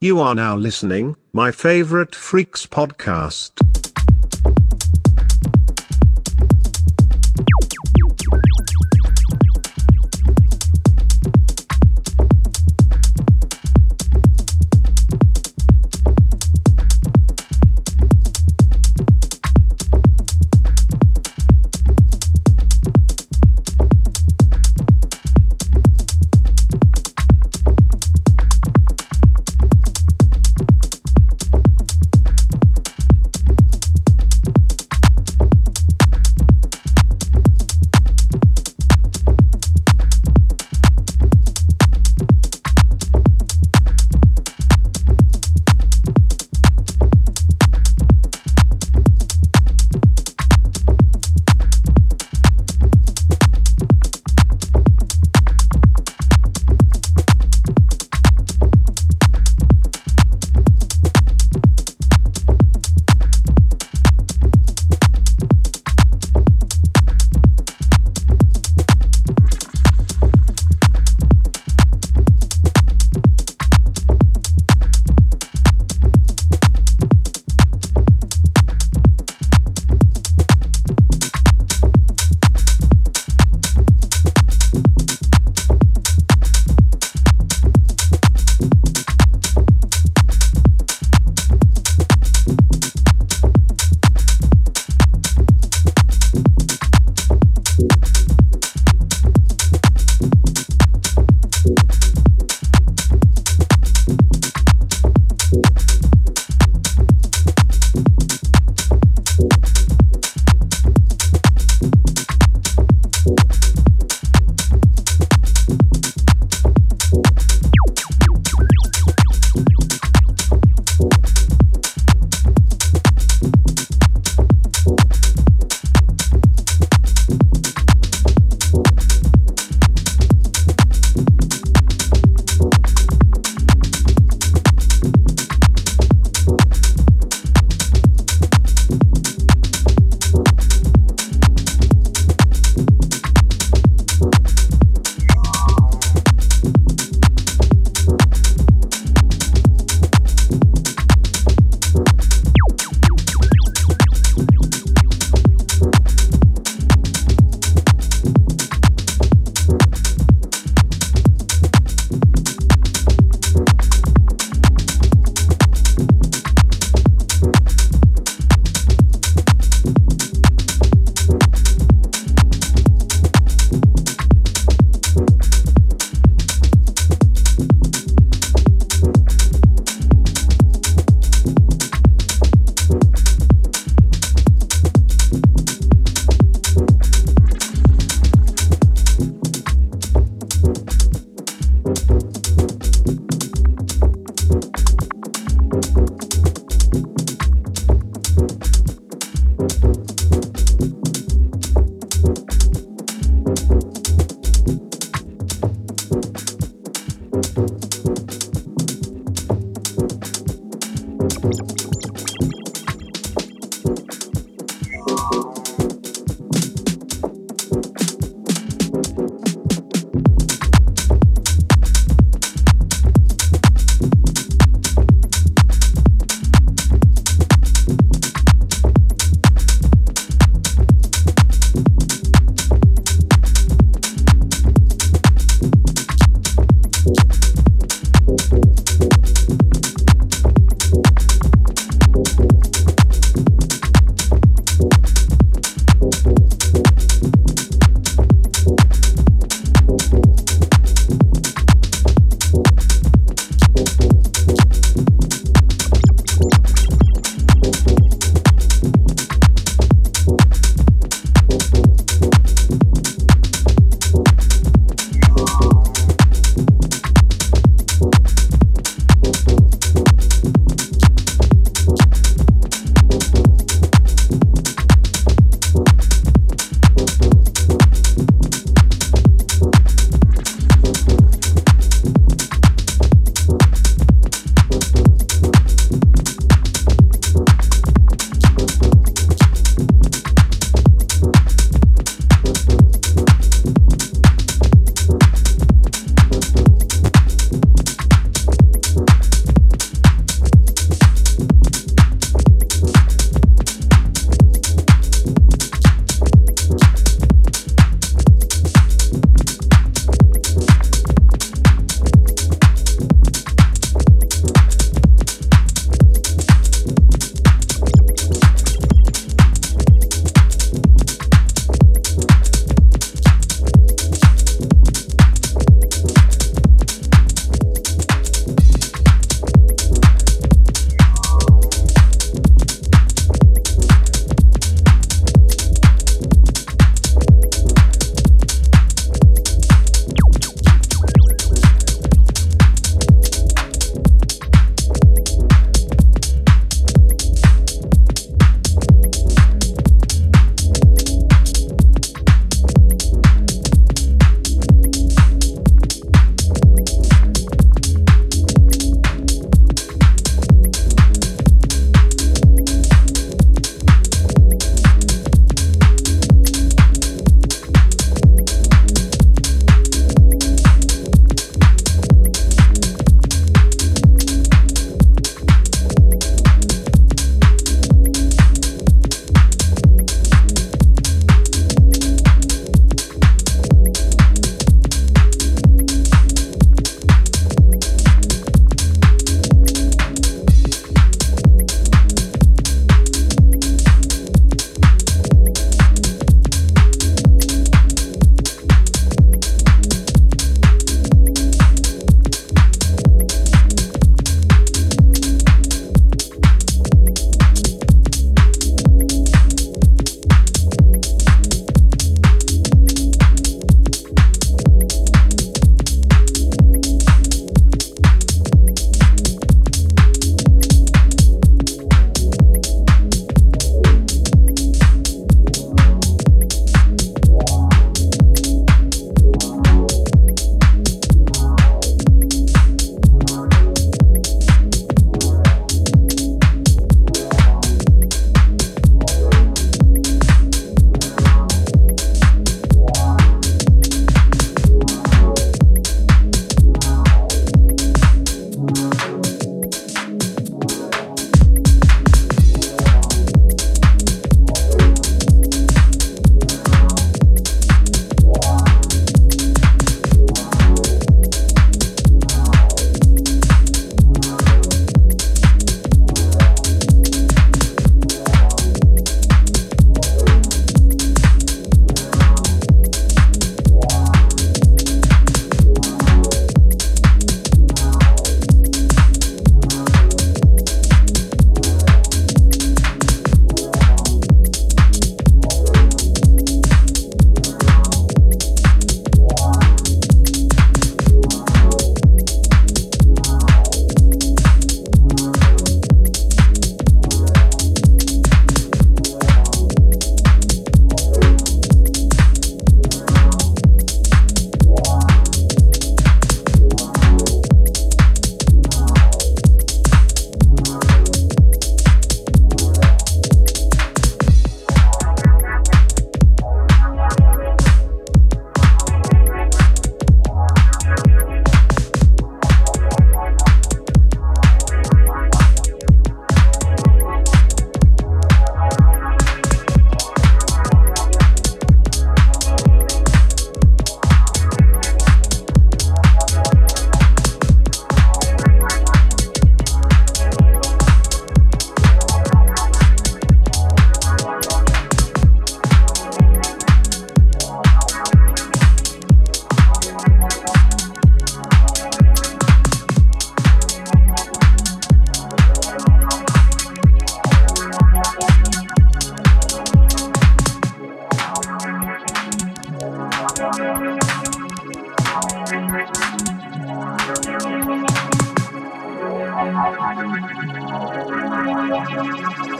You are now listening, my favorite Freaks podcast.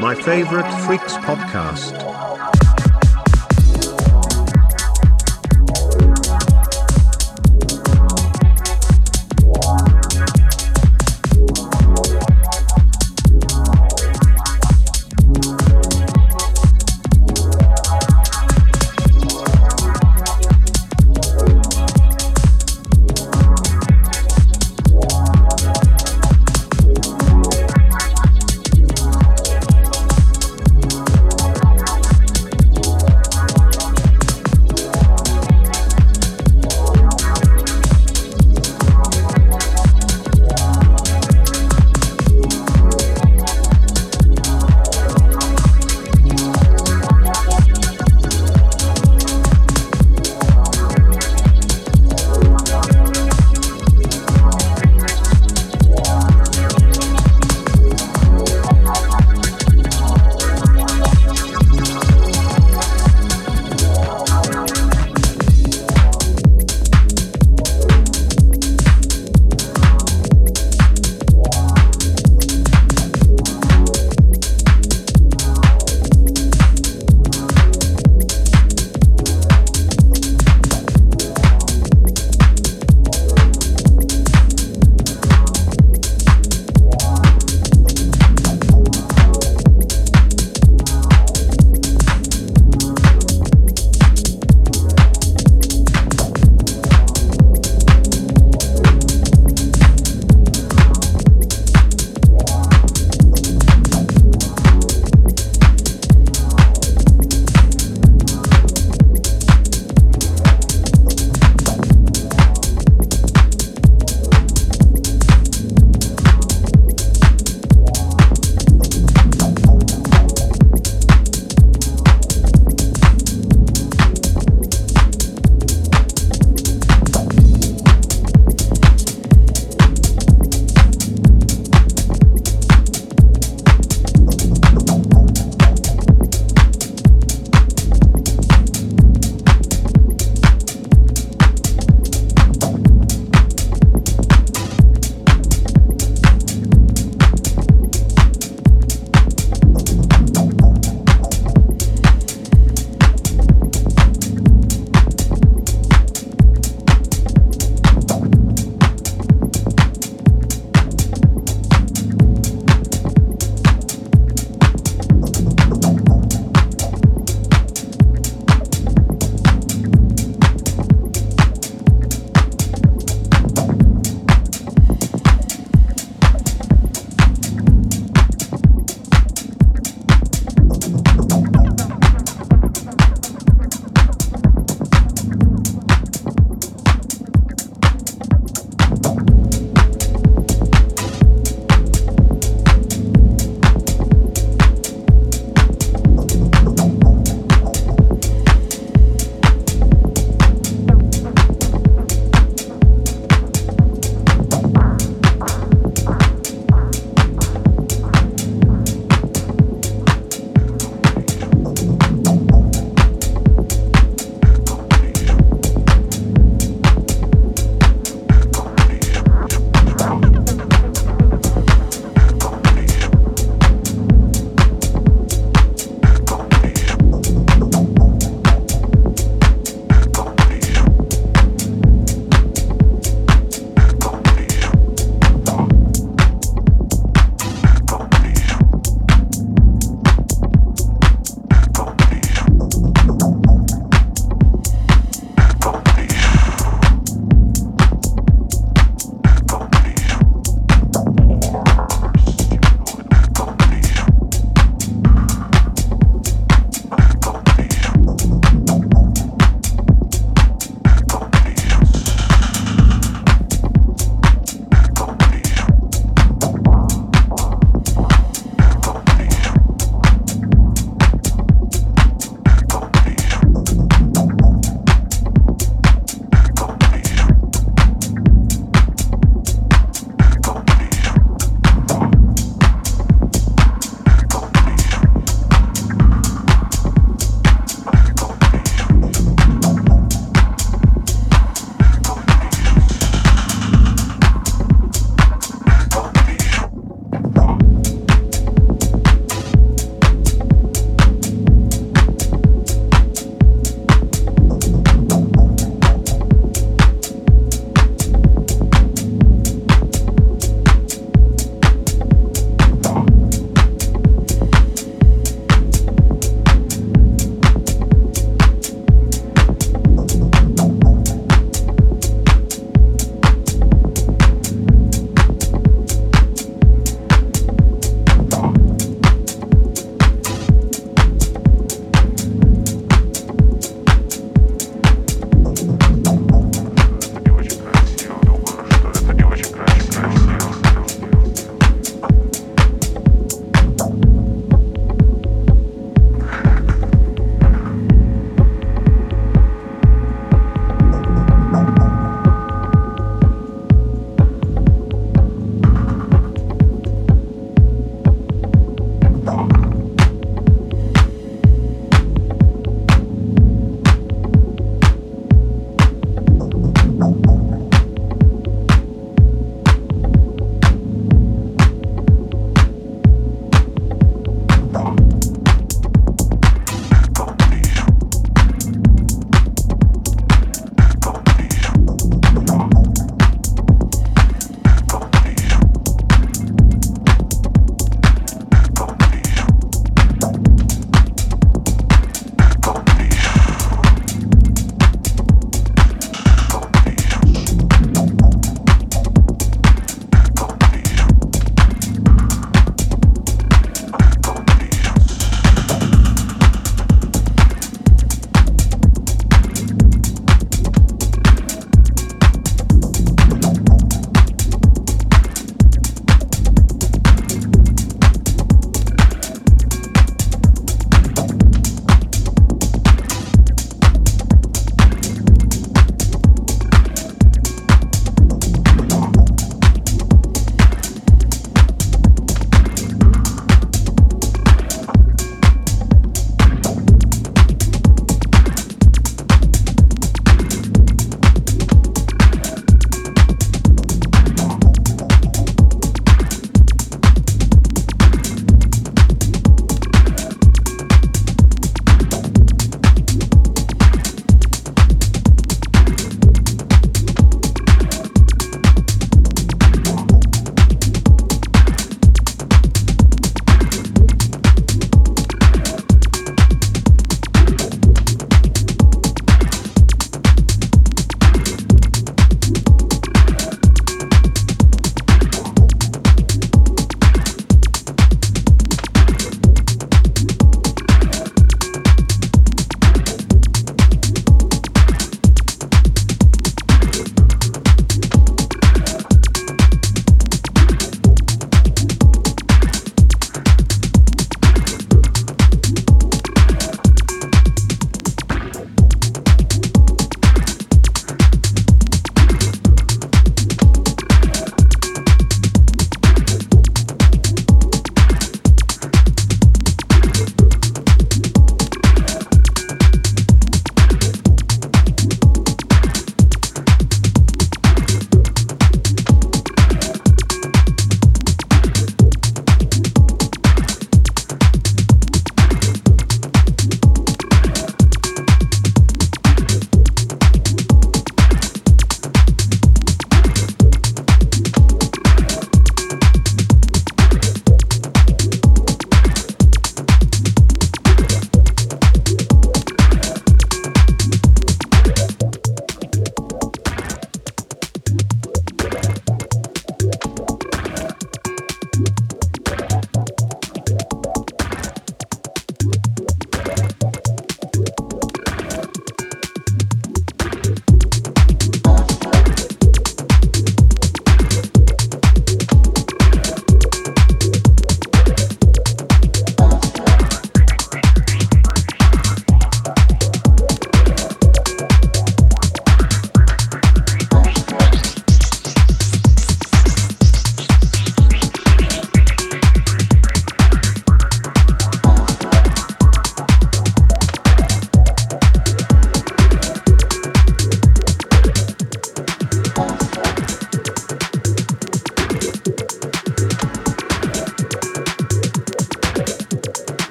My favorite Freaks podcast.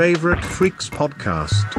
Favorite Freaks podcast.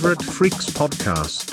Favorite Freaks podcast.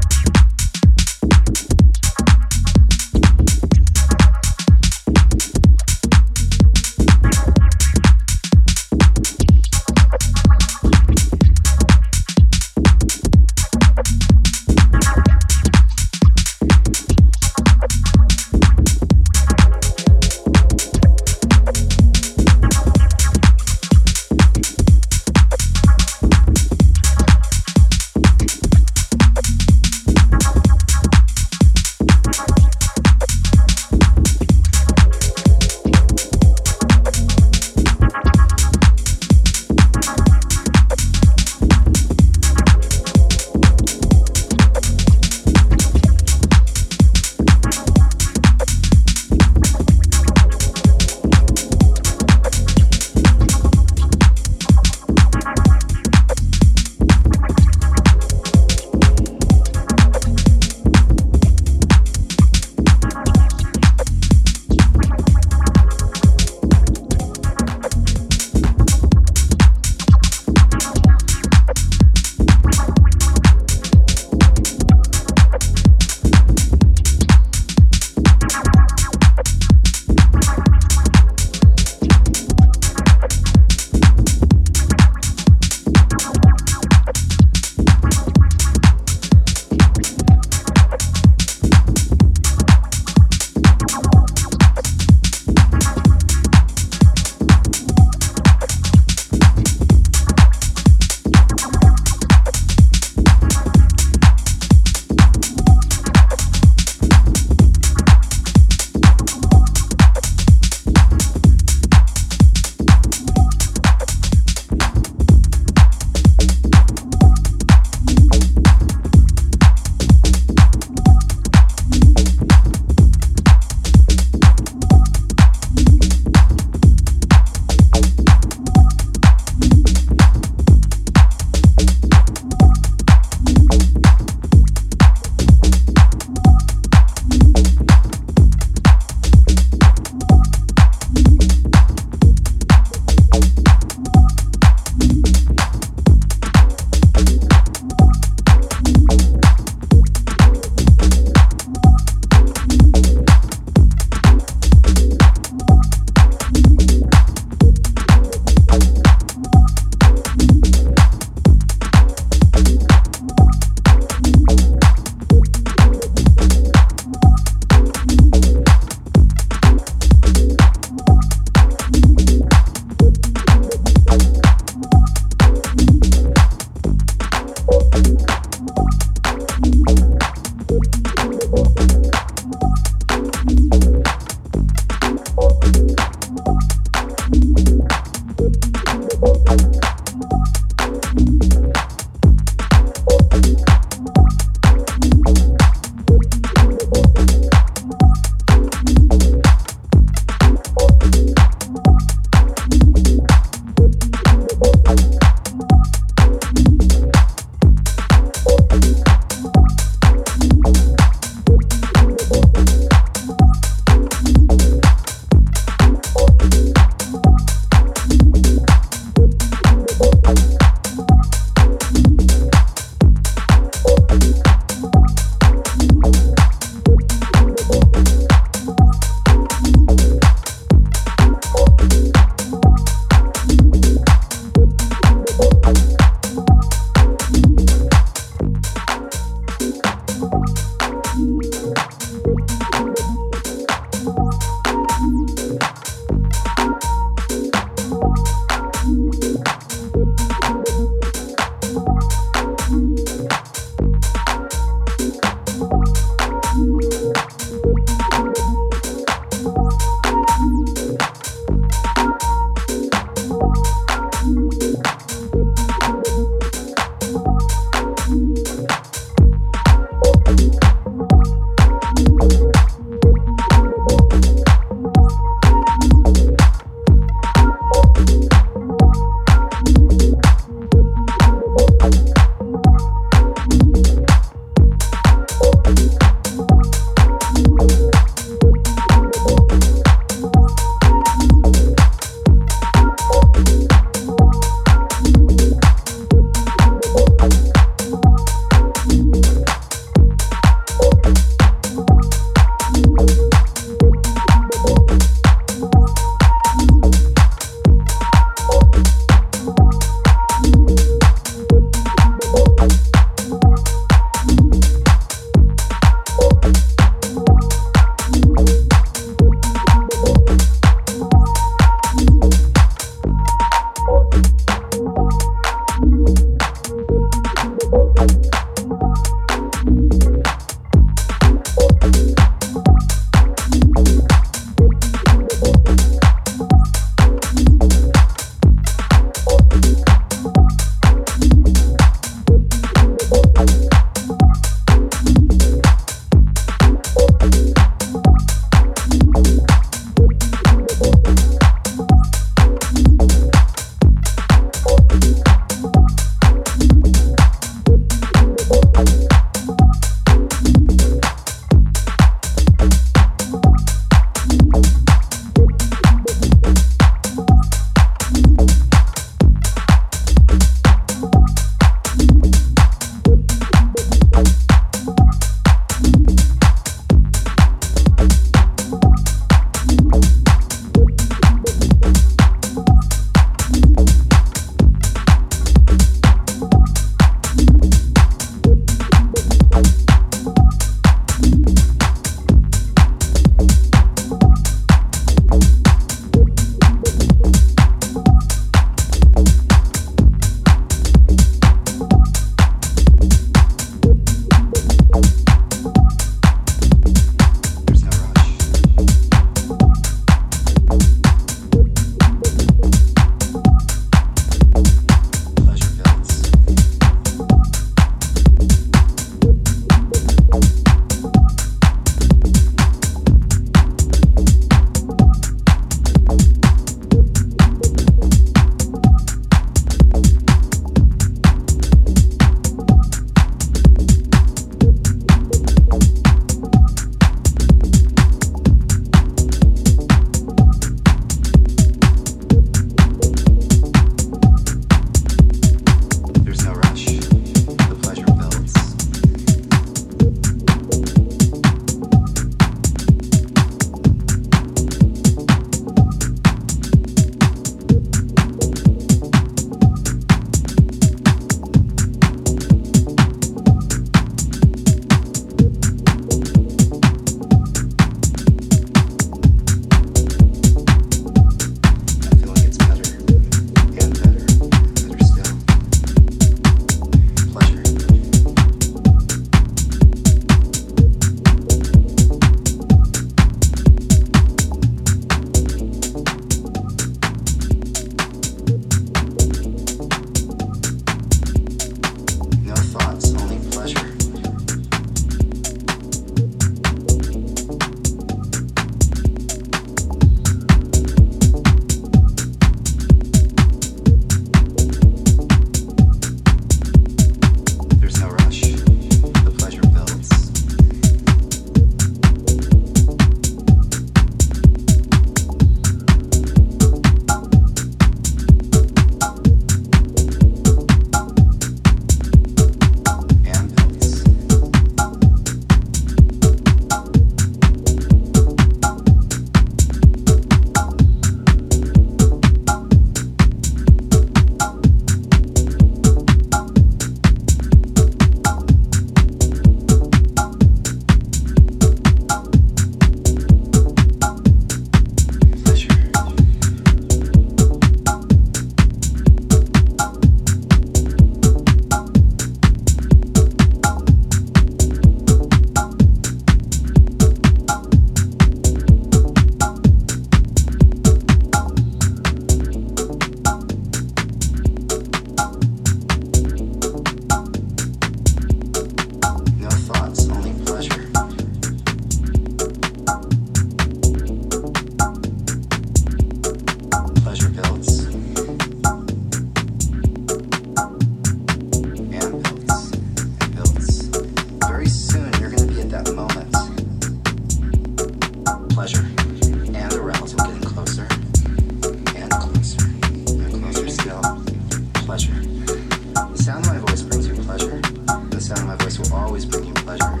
sound my voice will always bring you pleasure.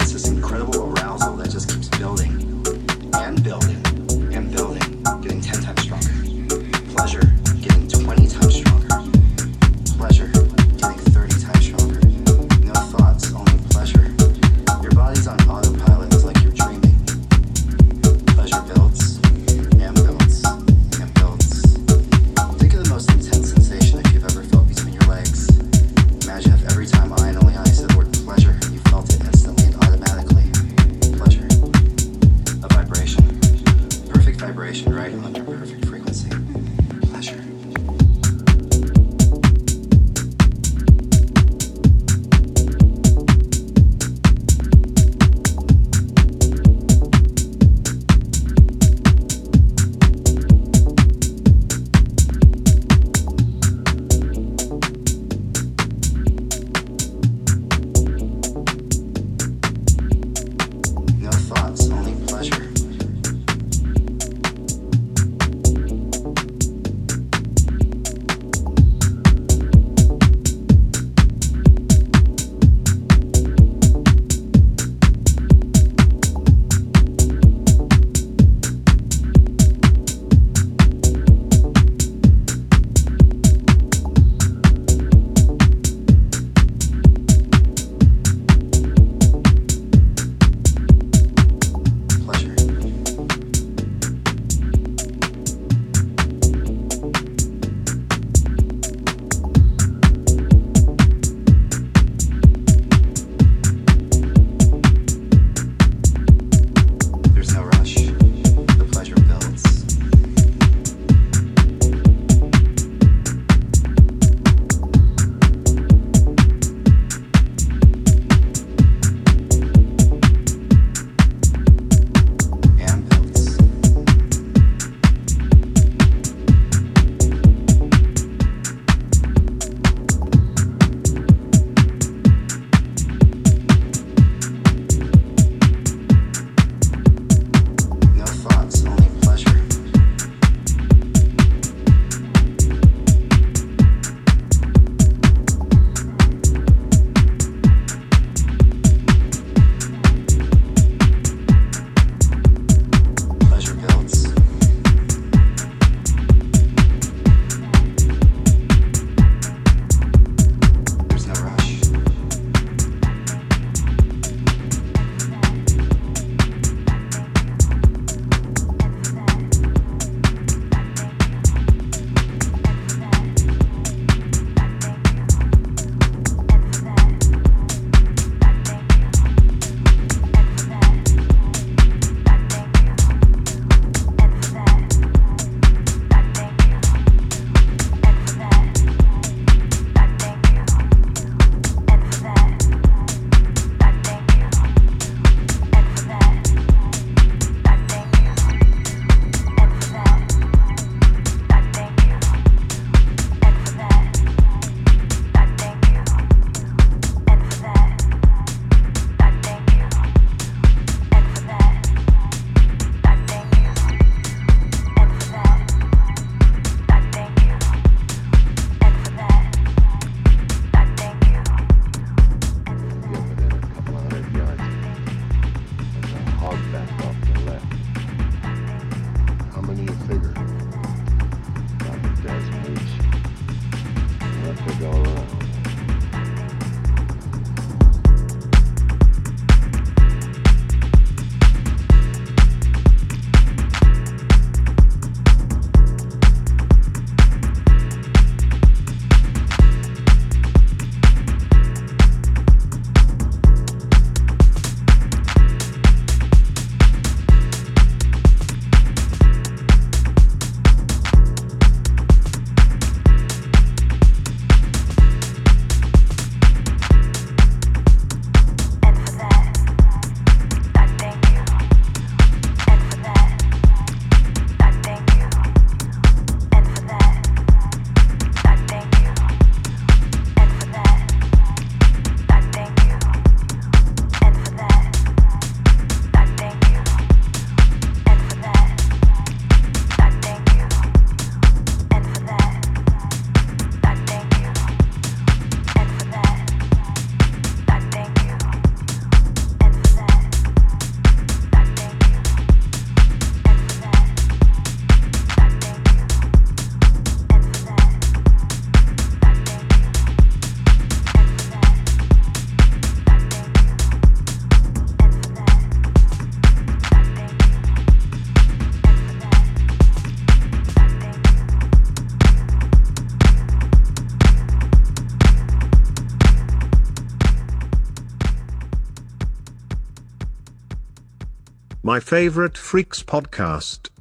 It's this incredible arousal that just keeps building and building. My favorite Freaks podcast.